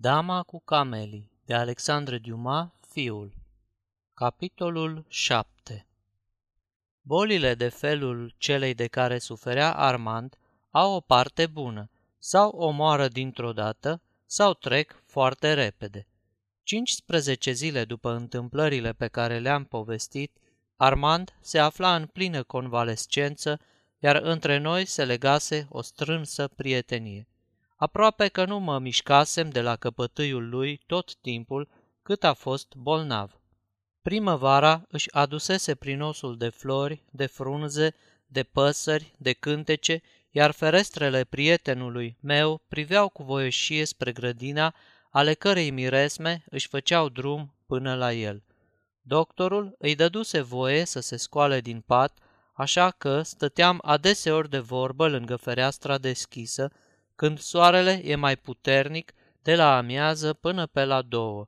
Dama cu camelii de Alexandre Dumas, fiul Capitolul 7 Bolile de felul celei de care suferea Armand au o parte bună, sau omoară dintr-o dată, sau trec foarte repede. 15 zile după întâmplările pe care le-am povestit, Armand se afla în plină convalescență, iar între noi se legase o strânsă prietenie. Aproape că nu mă mișcasem de la căpătâiul lui tot timpul cât a fost bolnav. Primăvara își adusese prinosul de flori, de frunze, de păsări, de cântece, iar ferestrele prietenului meu priveau cu voieșie spre grădina, ale cărei miresme își făceau drum până la el. Doctorul îi dăduse voie să se scoale din pat, așa că stăteam adeseori de vorbă lângă fereastra deschisă, când soarele e mai puternic de la amiază până pe la două.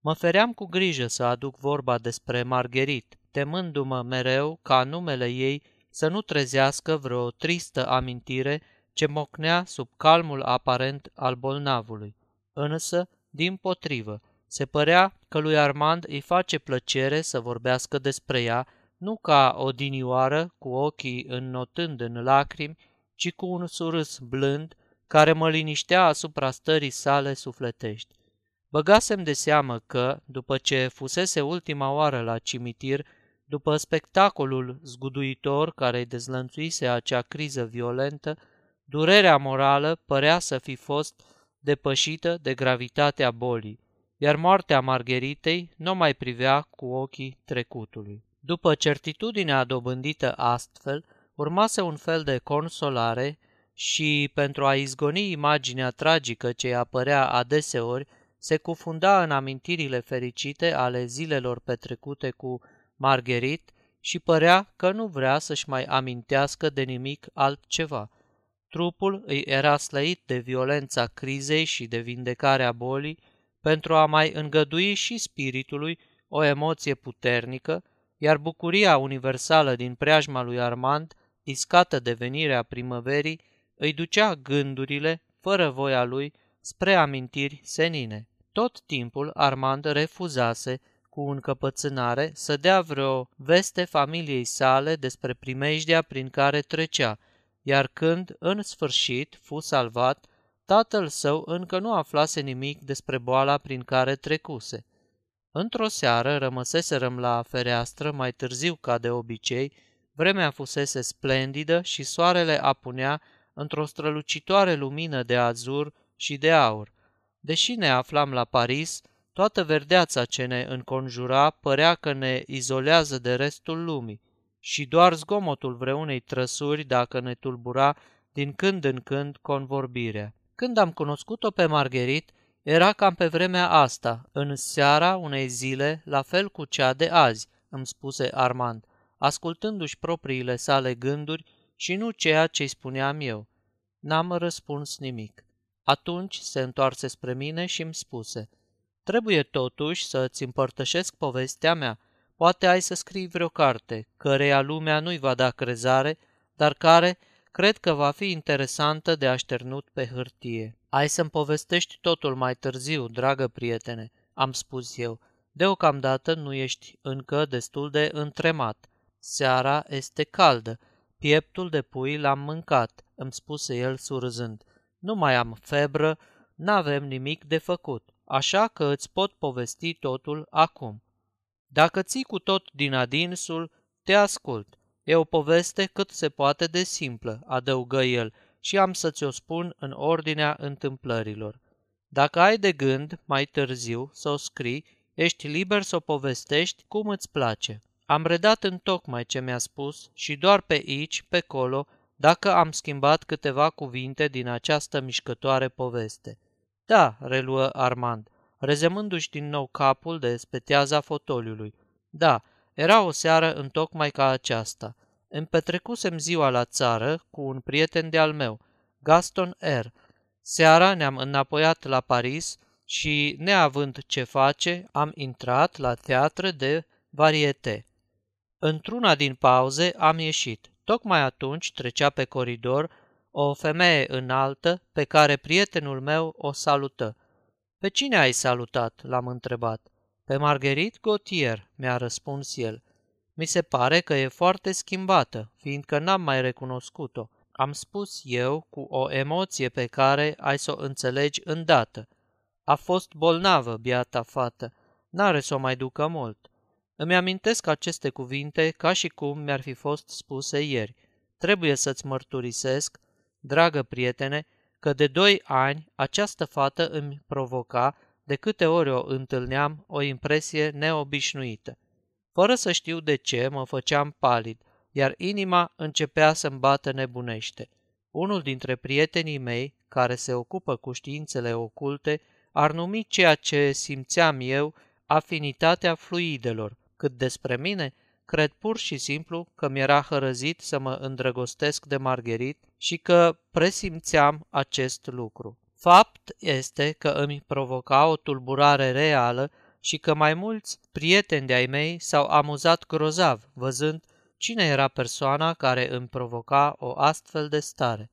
Mă feream cu grijă să aduc vorba despre Margherit, temându-mă mereu ca numele ei să nu trezească vreo tristă amintire ce mocnea sub calmul aparent al bolnavului. Însă, din potrivă, se părea că lui Armand îi face plăcere să vorbească despre ea, nu ca o dinioară cu ochii înnotând în lacrimi, ci cu un surâs blând care mă liniștea asupra stării sale sufletești. Băgasem de seamă că, după ce fusese ultima oară la cimitir, după spectacolul zguduitor care îi dezlănțuise acea criză violentă, durerea morală părea să fi fost depășită de gravitatea bolii, iar moartea Margheritei nu mai privea cu ochii trecutului. După certitudinea dobândită astfel, urmase un fel de consolare și, pentru a izgoni imaginea tragică ce apărea adeseori, se cufunda în amintirile fericite ale zilelor petrecute cu Margherit și părea că nu vrea să-și mai amintească de nimic altceva. Trupul îi era slăit de violența crizei și de vindecarea bolii pentru a mai îngădui și spiritului o emoție puternică, iar bucuria universală din preajma lui Armand, iscată de venirea primăverii, îi ducea gândurile, fără voia lui, spre amintiri senine. Tot timpul Armand refuzase, cu încăpățânare, să dea vreo veste familiei sale despre primejdea prin care trecea, iar când, în sfârșit, fu salvat, tatăl său încă nu aflase nimic despre boala prin care trecuse. Într-o seară rămăseserăm la fereastră mai târziu ca de obicei, vremea fusese splendidă și soarele apunea într-o strălucitoare lumină de azur și de aur. Deși ne aflam la Paris, toată verdeața ce ne înconjura părea că ne izolează de restul lumii și doar zgomotul vreunei trăsuri dacă ne tulbura din când în când convorbirea. Când am cunoscut-o pe Margherit, era cam pe vremea asta, în seara unei zile, la fel cu cea de azi, îmi spuse Armand, ascultându-și propriile sale gânduri și nu ceea ce-i spuneam eu. N-am răspuns nimic. Atunci se întoarse spre mine și îmi spuse, Trebuie totuși să-ți împărtășesc povestea mea. Poate ai să scrii vreo carte, căreia lumea nu-i va da crezare, dar care cred că va fi interesantă de așternut pe hârtie. Ai să-mi povestești totul mai târziu, dragă prietene, am spus eu. Deocamdată nu ești încă destul de întremat. Seara este caldă Pieptul de pui l-am mâncat, îmi spuse el surzând. Nu mai am febră, n-avem nimic de făcut, așa că îți pot povesti totul acum. Dacă ții cu tot din adinsul, te ascult. E o poveste cât se poate de simplă, adăugă el, și am să ți-o spun în ordinea întâmplărilor. Dacă ai de gând, mai târziu, să o scrii, ești liber să o povestești cum îți place. Am redat în tocmai ce mi-a spus și doar pe aici, pe colo, dacă am schimbat câteva cuvinte din această mișcătoare poveste. Da, reluă Armand, rezemându-și din nou capul de speteaza fotoliului. Da, era o seară în tocmai ca aceasta. Îmi petrecusem ziua la țară cu un prieten de al meu, Gaston R. Seara ne-am înapoiat la Paris și, neavând ce face, am intrat la teatre de varieté. Într-una din pauze am ieșit. Tocmai atunci trecea pe coridor o femeie înaltă pe care prietenul meu o salută. Pe cine ai salutat?" l-am întrebat. Pe Marguerite Gautier," mi-a răspuns el. Mi se pare că e foarte schimbată, fiindcă n-am mai recunoscut-o. Am spus eu cu o emoție pe care ai să o înțelegi îndată. A fost bolnavă, biata fată. N-are să o mai ducă mult. Îmi amintesc aceste cuvinte ca și cum mi-ar fi fost spuse ieri. Trebuie să-ți mărturisesc, dragă prietene, că de doi ani această fată îmi provoca, de câte ori o întâlneam, o impresie neobișnuită. Fără să știu de ce, mă făceam palid, iar inima începea să-mi bată nebunește. Unul dintre prietenii mei, care se ocupă cu științele oculte, ar numi ceea ce simțeam eu afinitatea fluidelor, cât despre mine, cred pur și simplu că mi-era hărăzit să mă îndrăgostesc de Margherit și că presimțeam acest lucru. Fapt este că îmi provoca o tulburare reală și că mai mulți prieteni de-ai mei s-au amuzat grozav, văzând cine era persoana care îmi provoca o astfel de stare.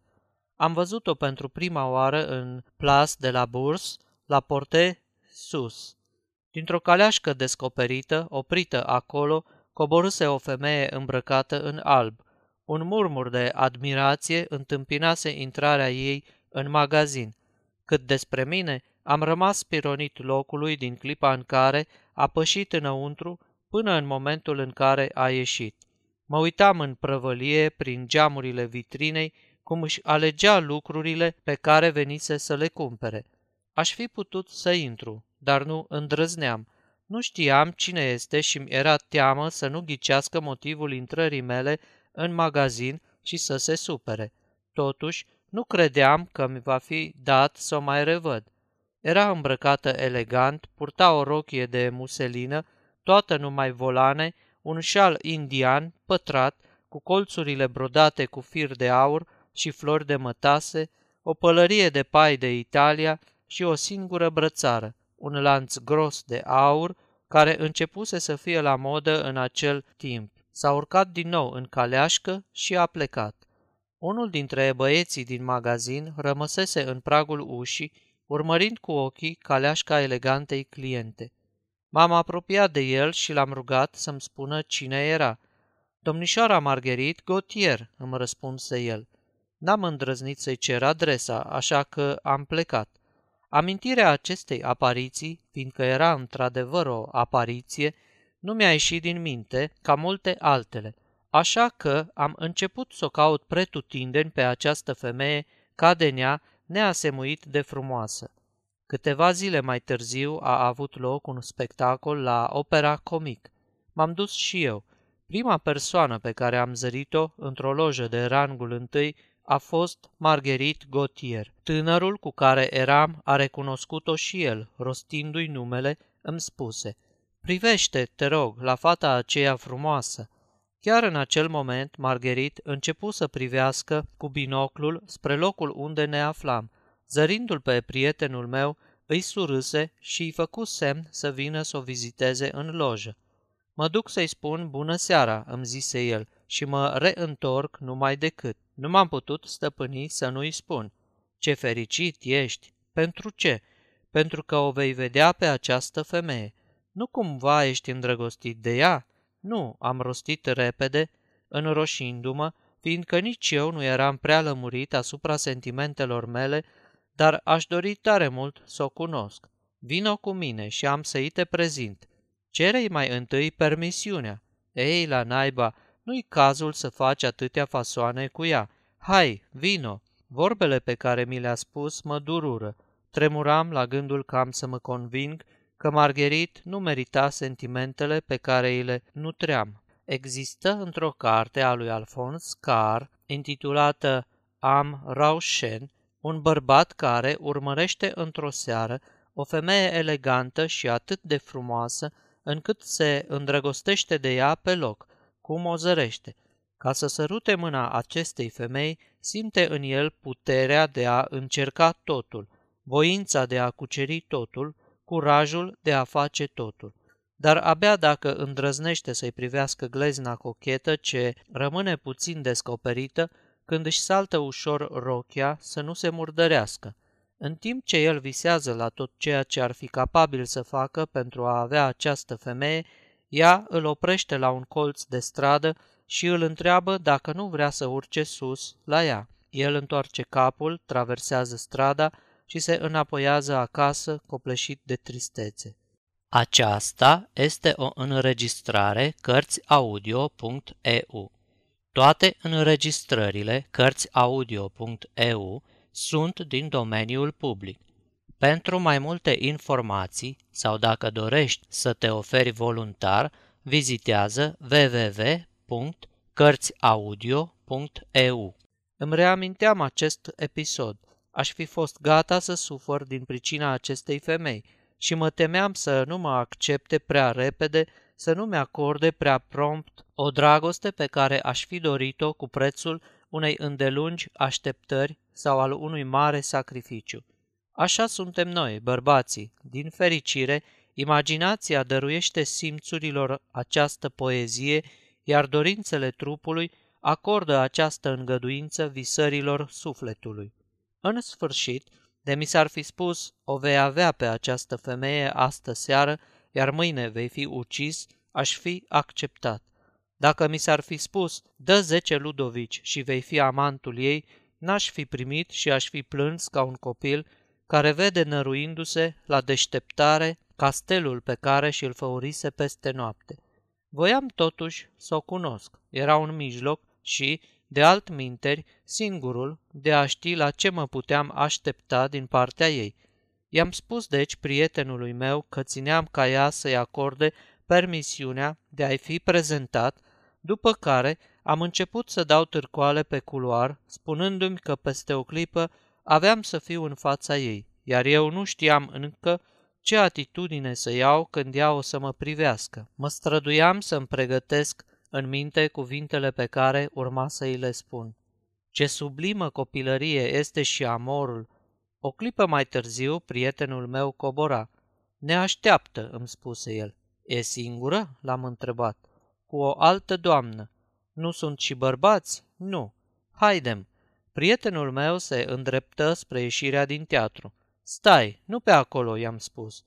Am văzut-o pentru prima oară în Place de la Bourse, la Porte Sus. Dintr-o caleașcă descoperită, oprită acolo, coborâse o femeie îmbrăcată în alb. Un murmur de admirație întâmpinase intrarea ei în magazin. Cât despre mine, am rămas spironit locului din clipa în care a pășit înăuntru până în momentul în care a ieșit. Mă uitam în prăvălie prin geamurile vitrinei cum își alegea lucrurile pe care venise să le cumpere. Aș fi putut să intru, dar nu îndrăzneam. Nu știam cine este și mi era teamă să nu ghicească motivul intrării mele în magazin și să se supere. Totuși, nu credeam că mi va fi dat să o mai revăd. Era îmbrăcată elegant, purta o rochie de muselină, toată numai volane, un șal indian, pătrat, cu colțurile brodate cu fir de aur și flori de mătase, o pălărie de pai de Italia și o singură brățară, un lanț gros de aur, care începuse să fie la modă în acel timp. S-a urcat din nou în caleașcă și a plecat. Unul dintre băieții din magazin rămăsese în pragul ușii, urmărind cu ochii caleașca elegantei cliente. M-am apropiat de el și l-am rugat să-mi spună cine era. Domnișoara Margherit Gautier, îmi răspunse el. N-am îndrăznit să-i cer adresa, așa că am plecat. Amintirea acestei apariții, fiindcă era într-adevăr o apariție, nu mi-a ieșit din minte ca multe altele, așa că am început să o caut pretutindeni pe această femeie ca de nea neasemuit de frumoasă. Câteva zile mai târziu a avut loc un spectacol la opera comic. M-am dus și eu. Prima persoană pe care am zărit-o într-o lojă de rangul întâi a fost Marguerite Gautier. Tânărul cu care eram a recunoscut-o și el, rostindu-i numele, îmi spuse Privește, te rog, la fata aceea frumoasă. Chiar în acel moment, Marguerite începu să privească cu binoclul spre locul unde ne aflam. Zărindu-l pe prietenul meu, îi surâse și îi făcu semn să vină să o viziteze în lojă. Mă duc să-i spun bună seara, îmi zise el, și mă reîntorc numai decât. Nu m-am putut stăpâni să nu-i spun. Ce fericit ești! Pentru ce? Pentru că o vei vedea pe această femeie. Nu cumva ești îndrăgostit de ea? Nu, am rostit repede, înroșindu-mă, fiindcă nici eu nu eram prea lămurit asupra sentimentelor mele, dar aș dori tare mult să o cunosc. Vino cu mine și am să-i te prezint. Cerei mai întâi permisiunea. Ei, la naiba, nu-i cazul să faci atâtea fasoane cu ea. Hai, vino! Vorbele pe care mi le-a spus mă durură. Tremuram la gândul că am să mă conving că Margherit nu merita sentimentele pe care îi le nutream. Există într-o carte a lui Alphonse Carr, intitulată Am Rauschen, un bărbat care urmărește într-o seară o femeie elegantă și atât de frumoasă, încât se îndrăgostește de ea pe loc, cum o zărește. Ca să sărute mâna acestei femei, simte în el puterea de a încerca totul, voința de a cuceri totul, curajul de a face totul. Dar abia dacă îndrăznește să-i privească glezna cochetă ce rămâne puțin descoperită, când își saltă ușor rochia să nu se murdărească. În timp ce el visează la tot ceea ce ar fi capabil să facă pentru a avea această femeie, ea îl oprește la un colț de stradă și îl întreabă dacă nu vrea să urce sus la ea. El întoarce capul, traversează strada și se înapoiază acasă, copleșit de tristețe. Aceasta este o înregistrare Cărțiaudio.eu. Toate înregistrările Cărțiaudio.eu sunt din domeniul public. Pentru mai multe informații sau dacă dorești să te oferi voluntar, vizitează www.cărțiaudio.eu. Îmi reaminteam acest episod. Aș fi fost gata să sufăr din pricina acestei femei și mă temeam să nu mă accepte prea repede, să nu mi acorde prea prompt o dragoste pe care aș fi dorit-o cu prețul unei îndelungi așteptări sau al unui mare sacrificiu. Așa suntem noi, bărbații. Din fericire, imaginația dăruiește simțurilor această poezie, iar dorințele trupului acordă această îngăduință visărilor sufletului. În sfârșit, de mi s-ar fi spus, o vei avea pe această femeie astă seară, iar mâine vei fi ucis, aș fi acceptat. Dacă mi s-ar fi spus, dă zece ludovici și vei fi amantul ei, n-aș fi primit și aș fi plâns ca un copil care vede năruindu-se la deșteptare castelul pe care și-l făurise peste noapte. Voiam totuși să o cunosc. Era un mijloc și, de altminteri, singurul de a ști la ce mă puteam aștepta din partea ei. I-am spus deci prietenului meu că țineam ca ea să-i acorde permisiunea de a-i fi prezentat, după care am început să dau târcoale pe culoar, spunându-mi că peste o clipă aveam să fiu în fața ei, iar eu nu știam încă ce atitudine să iau când ea o să mă privească. Mă străduiam să-mi pregătesc în minte cuvintele pe care urma să îi le spun. Ce sublimă copilărie este și amorul! O clipă mai târziu, prietenul meu cobora. Ne așteaptă, îmi spuse el. E singură? L-am întrebat. Cu o altă doamnă. Nu sunt și bărbați? Nu. Haidem. Prietenul meu se îndreptă spre ieșirea din teatru. Stai, nu pe acolo, i-am spus.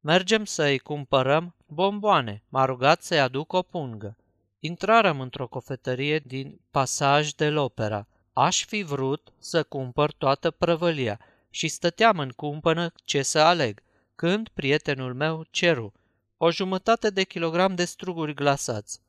Mergem să-i cumpărăm bomboane. M-a rugat să-i aduc o pungă. Intrarăm într-o cofetărie din pasaj de l'opera. Aș fi vrut să cumpăr toată prăvălia și stăteam în cumpănă ce să aleg, când prietenul meu ceru o jumătate de kilogram de struguri glasați.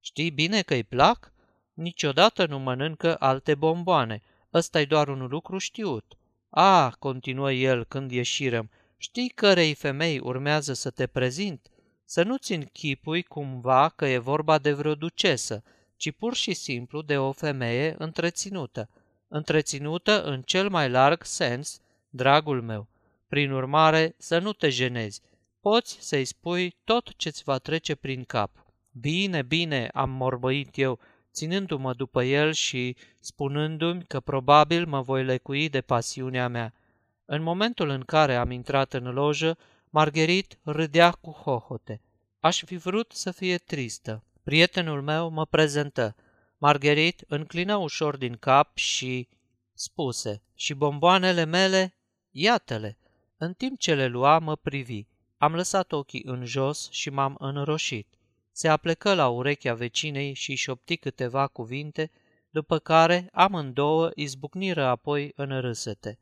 Știi bine că îi plac? Niciodată nu mănâncă alte bomboane. Ăsta e doar un lucru știut. A, continuă el când ieșirăm, știi cărei femei urmează să te prezint? Să nu-ți închipui cumva că e vorba de vreo ducesă, ci pur și simplu de o femeie întreținută. Întreținută în cel mai larg sens, dragul meu. Prin urmare, să nu te jenezi. Poți să-i spui tot ce-ți va trece prin cap. Bine, bine, am morbăit eu, ținându-mă după el și spunându-mi că probabil mă voi lecui de pasiunea mea. În momentul în care am intrat în lojă, Margherit râdea cu hohote. Aș fi vrut să fie tristă. Prietenul meu mă prezentă. Margherit înclină ușor din cap și spuse, și bomboanele mele, iată-le. În timp ce le lua, mă privi. Am lăsat ochii în jos și m-am înroșit. Se aplecă la urechea vecinei și șopti câteva cuvinte, după care amândouă izbucniră apoi în râsete.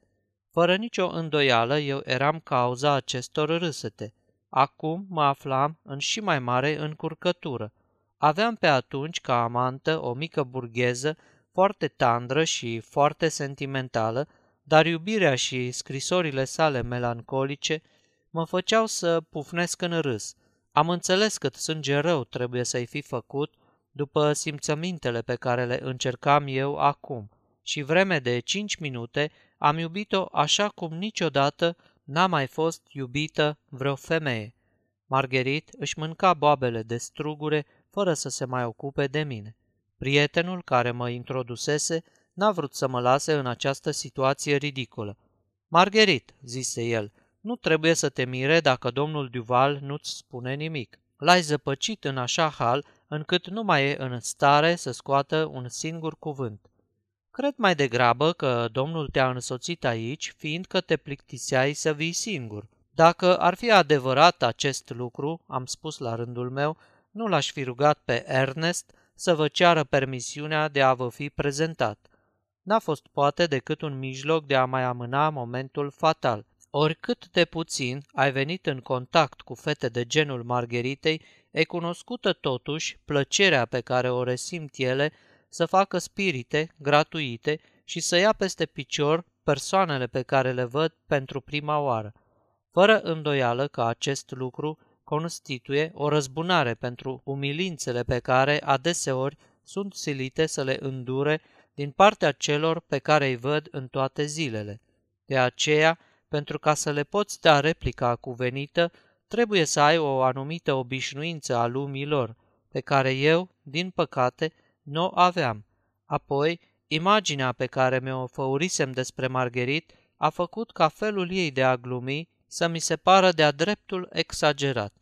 Fără nicio îndoială, eu eram cauza acestor râsete. Acum mă aflam în și mai mare încurcătură. Aveam pe atunci ca amantă o mică burgheză foarte tandră și foarte sentimentală, dar iubirea și scrisorile sale melancolice mă făceau să pufnesc în râs. Am înțeles cât sânge rău trebuie să-i fi făcut după simțămintele pe care le încercam eu acum și vreme de cinci minute am iubit-o așa cum niciodată n-a mai fost iubită vreo femeie. Margherit își mânca boabele de strugure fără să se mai ocupe de mine. Prietenul care mă introdusese n-a vrut să mă lase în această situație ridicolă. Margherit, zise el, nu trebuie să te mire dacă domnul Duval nu-ți spune nimic. L-ai zăpăcit în așa hal încât nu mai e în stare să scoată un singur cuvânt. Cred mai degrabă că domnul te-a însoțit aici, fiindcă te plictiseai să vii singur. Dacă ar fi adevărat acest lucru, am spus la rândul meu, nu l-aș fi rugat pe Ernest să vă ceară permisiunea de a vă fi prezentat. N-a fost poate decât un mijloc de a mai amâna momentul fatal. Oricât de puțin ai venit în contact cu fete de genul Margheritei, e cunoscută totuși plăcerea pe care o resimt ele să facă spirite gratuite și să ia peste picior persoanele pe care le văd pentru prima oară. Fără îndoială că acest lucru constituie o răzbunare pentru umilințele pe care adeseori sunt silite să le îndure din partea celor pe care îi văd în toate zilele. De aceea, pentru ca să le poți da replica cuvenită, trebuie să ai o anumită obișnuință a lumilor, pe care eu, din păcate, nu o aveam. Apoi, imaginea pe care mi-o făurisem despre Margherit a făcut ca felul ei de a glumi să mi se pară de-a dreptul exagerat.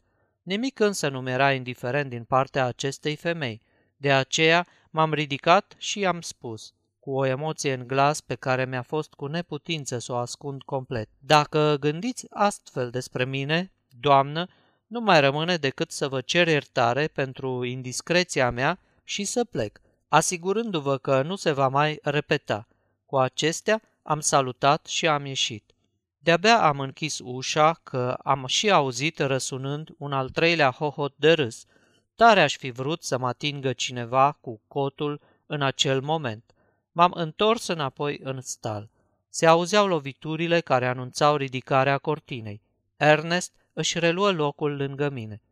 Nimic însă nu mi-era indiferent din partea acestei femei. De aceea m-am ridicat și i-am spus, cu o emoție în glas pe care mi-a fost cu neputință să o ascund complet. Dacă gândiți astfel despre mine, doamnă, nu mai rămâne decât să vă cer iertare pentru indiscreția mea și să plec, asigurându-vă că nu se va mai repeta. Cu acestea am salutat și am ieșit. De-abia am închis ușa că am și auzit răsunând un al treilea hohot de râs. Tare aș fi vrut să mă atingă cineva cu cotul în acel moment. M-am întors înapoi în stal. Se auzeau loviturile care anunțau ridicarea cortinei. Ernest își reluă locul lângă mine.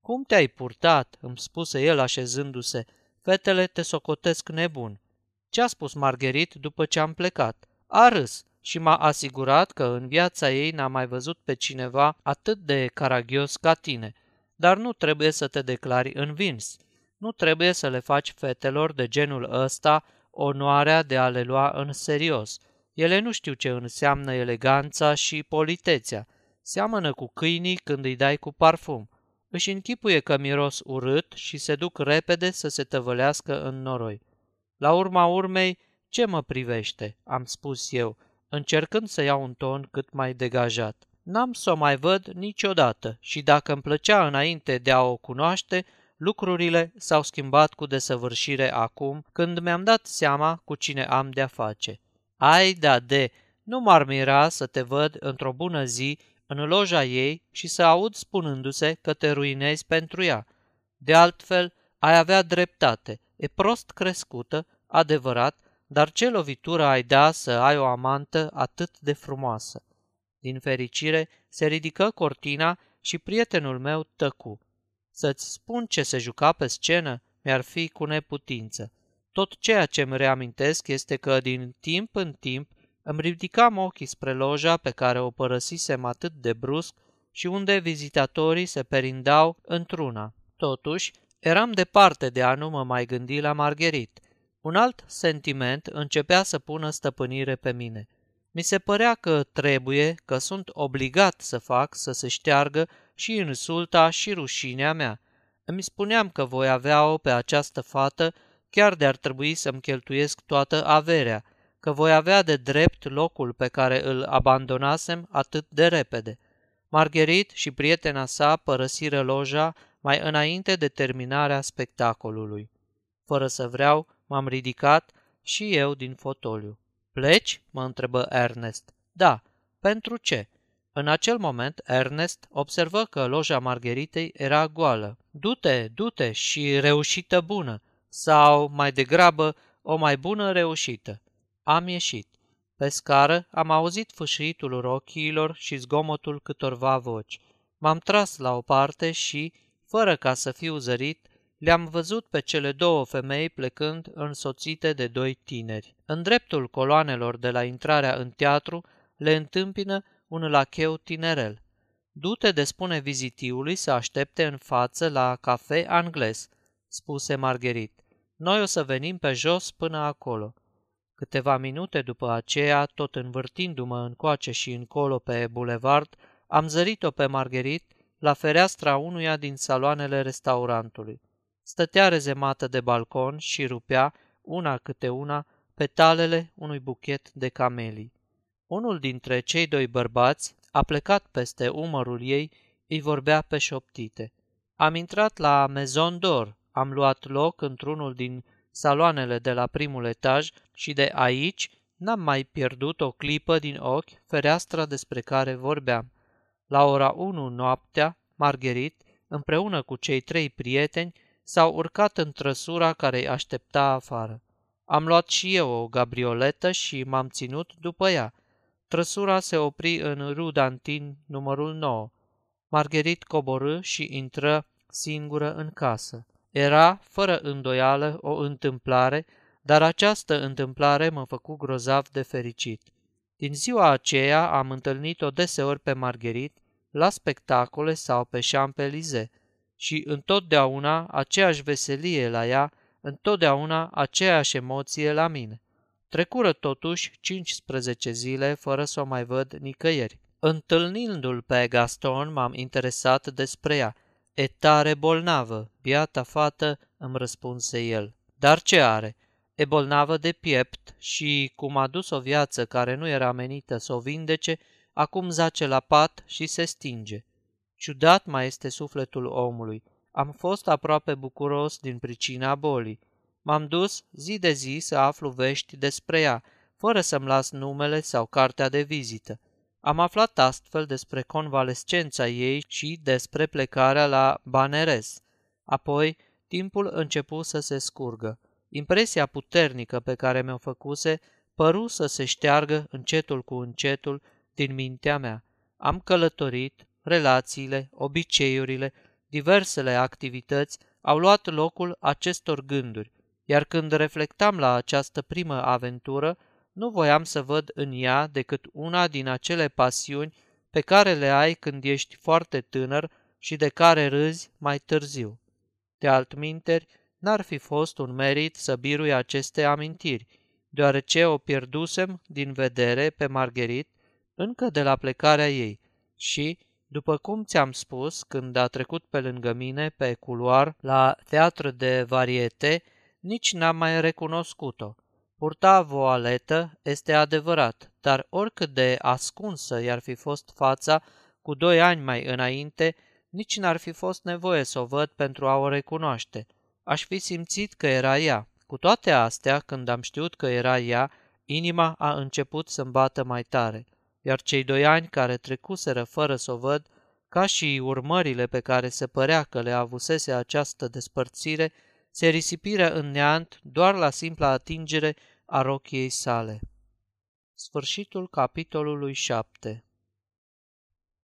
Cum te-ai purtat?" îmi spuse el așezându-se. Fetele te socotesc nebun." Ce a spus Margherit după ce am plecat?" A râs și m-a asigurat că în viața ei n-a mai văzut pe cineva atât de caragios ca tine. Dar nu trebuie să te declari învins. Nu trebuie să le faci fetelor de genul ăsta onoarea de a le lua în serios. Ele nu știu ce înseamnă eleganța și politețea. Seamănă cu câinii când îi dai cu parfum. Își închipuie că miros urât și se duc repede să se tăvălească în noroi. La urma urmei, ce mă privește, am spus eu, încercând să iau un ton cât mai degajat. N-am să o mai văd niciodată și dacă îmi plăcea înainte de a o cunoaște, lucrurile s-au schimbat cu desăvârșire acum, când mi-am dat seama cu cine am de-a face. Ai da de, nu m-ar mira să te văd într-o bună zi în loja ei și să aud spunându-se că te ruinezi pentru ea. De altfel, ai avea dreptate, e prost crescută, adevărat, dar ce lovitură ai da să ai o amantă atât de frumoasă? Din fericire, se ridică cortina și prietenul meu tăcu. Să-ți spun ce se juca pe scenă mi-ar fi cu neputință. Tot ceea ce îmi reamintesc este că din timp în timp îmi ridicam ochii spre loja pe care o părăsisem atât de brusc și unde vizitatorii se perindau într-una. Totuși, eram departe de a nu mă mai gândi la Margherit – un alt sentiment începea să pună stăpânire pe mine. Mi se părea că trebuie, că sunt obligat să fac să se șteargă și insulta și rușinea mea. Îmi spuneam că voi avea-o pe această fată, chiar de ar trebui să-mi cheltuiesc toată averea, că voi avea de drept locul pe care îl abandonasem atât de repede. Margherit și prietena sa părăsiră loja mai înainte de terminarea spectacolului. Fără să vreau, M-am ridicat și eu din fotoliu. Pleci? mă întrebă Ernest. Da. Pentru ce? În acel moment, Ernest observă că loja Margheritei era goală. Du-te, du-te și reușită bună, sau, mai degrabă, o mai bună reușită. Am ieșit. Pe scară am auzit fâșitul rochiilor și zgomotul câtorva voci. M-am tras la o parte și, fără ca să fiu zărit, le-am văzut pe cele două femei plecând însoțite de doi tineri. În dreptul coloanelor de la intrarea în teatru le întâmpină un lacheu tinerel. Du-te de spune vizitiului să aștepte în față la cafe angles, spuse Margherit. Noi o să venim pe jos până acolo. Câteva minute după aceea, tot învârtindu-mă încoace și încolo pe bulevard, am zărit-o pe Margherit la fereastra unuia din saloanele restaurantului. Stătea rezemată de balcon și rupea, una câte una, petalele unui buchet de camelii. Unul dintre cei doi bărbați a plecat peste umărul ei, îi vorbea pe șoptite. Am intrat la Maison d'Or, am luat loc într-unul din saloanele de la primul etaj și de aici n-am mai pierdut o clipă din ochi fereastra despre care vorbeam. La ora 1 noaptea, Margherit, împreună cu cei trei prieteni, s-au urcat în trăsura care îi aștepta afară. Am luat și eu o gabrioletă și m-am ținut după ea. Trăsura se opri în Rudantin, numărul 9. Margherit coborâ și intră singură în casă. Era, fără îndoială, o întâmplare, dar această întâmplare mă făcu grozav de fericit. Din ziua aceea am întâlnit-o deseori pe Margherit, la spectacole sau pe Champs-Élysées și întotdeauna aceeași veselie la ea, întotdeauna aceeași emoție la mine. Trecură totuși 15 zile fără să o mai văd nicăieri. Întâlnindu-l pe Gaston, m-am interesat despre ea. E tare bolnavă, biata fată, îmi răspunse el. Dar ce are? E bolnavă de piept și, cum a dus o viață care nu era menită să o vindece, acum zace la pat și se stinge. Ciudat mai este sufletul omului. Am fost aproape bucuros din pricina bolii. M-am dus zi de zi să aflu vești despre ea, fără să-mi las numele sau cartea de vizită. Am aflat astfel despre convalescența ei și despre plecarea la Baneres. Apoi, timpul începu să se scurgă. Impresia puternică pe care mi-o făcuse păru să se șteargă încetul cu încetul din mintea mea. Am călătorit, relațiile, obiceiurile, diversele activități au luat locul acestor gânduri, iar când reflectam la această primă aventură, nu voiam să văd în ea decât una din acele pasiuni pe care le ai când ești foarte tânăr și de care râzi mai târziu. De altminteri, n-ar fi fost un merit să birui aceste amintiri, deoarece o pierdusem din vedere pe Margherit încă de la plecarea ei și, după cum ți-am spus, când a trecut pe lângă mine pe culoar la teatră de variete, nici n-am mai recunoscut-o. Purta voaletă, este adevărat, dar oricât de ascunsă i-ar fi fost fața cu doi ani mai înainte, nici n-ar fi fost nevoie să o văd pentru a o recunoaște. Aș fi simțit că era ea. Cu toate astea, când am știut că era ea, inima a început să-mi bată mai tare, iar cei doi ani care trecuseră fără să o văd, ca și urmările pe care se părea că le avusese această despărțire, se risipiră în neant doar la simpla atingere a rochiei sale. Sfârșitul capitolului 7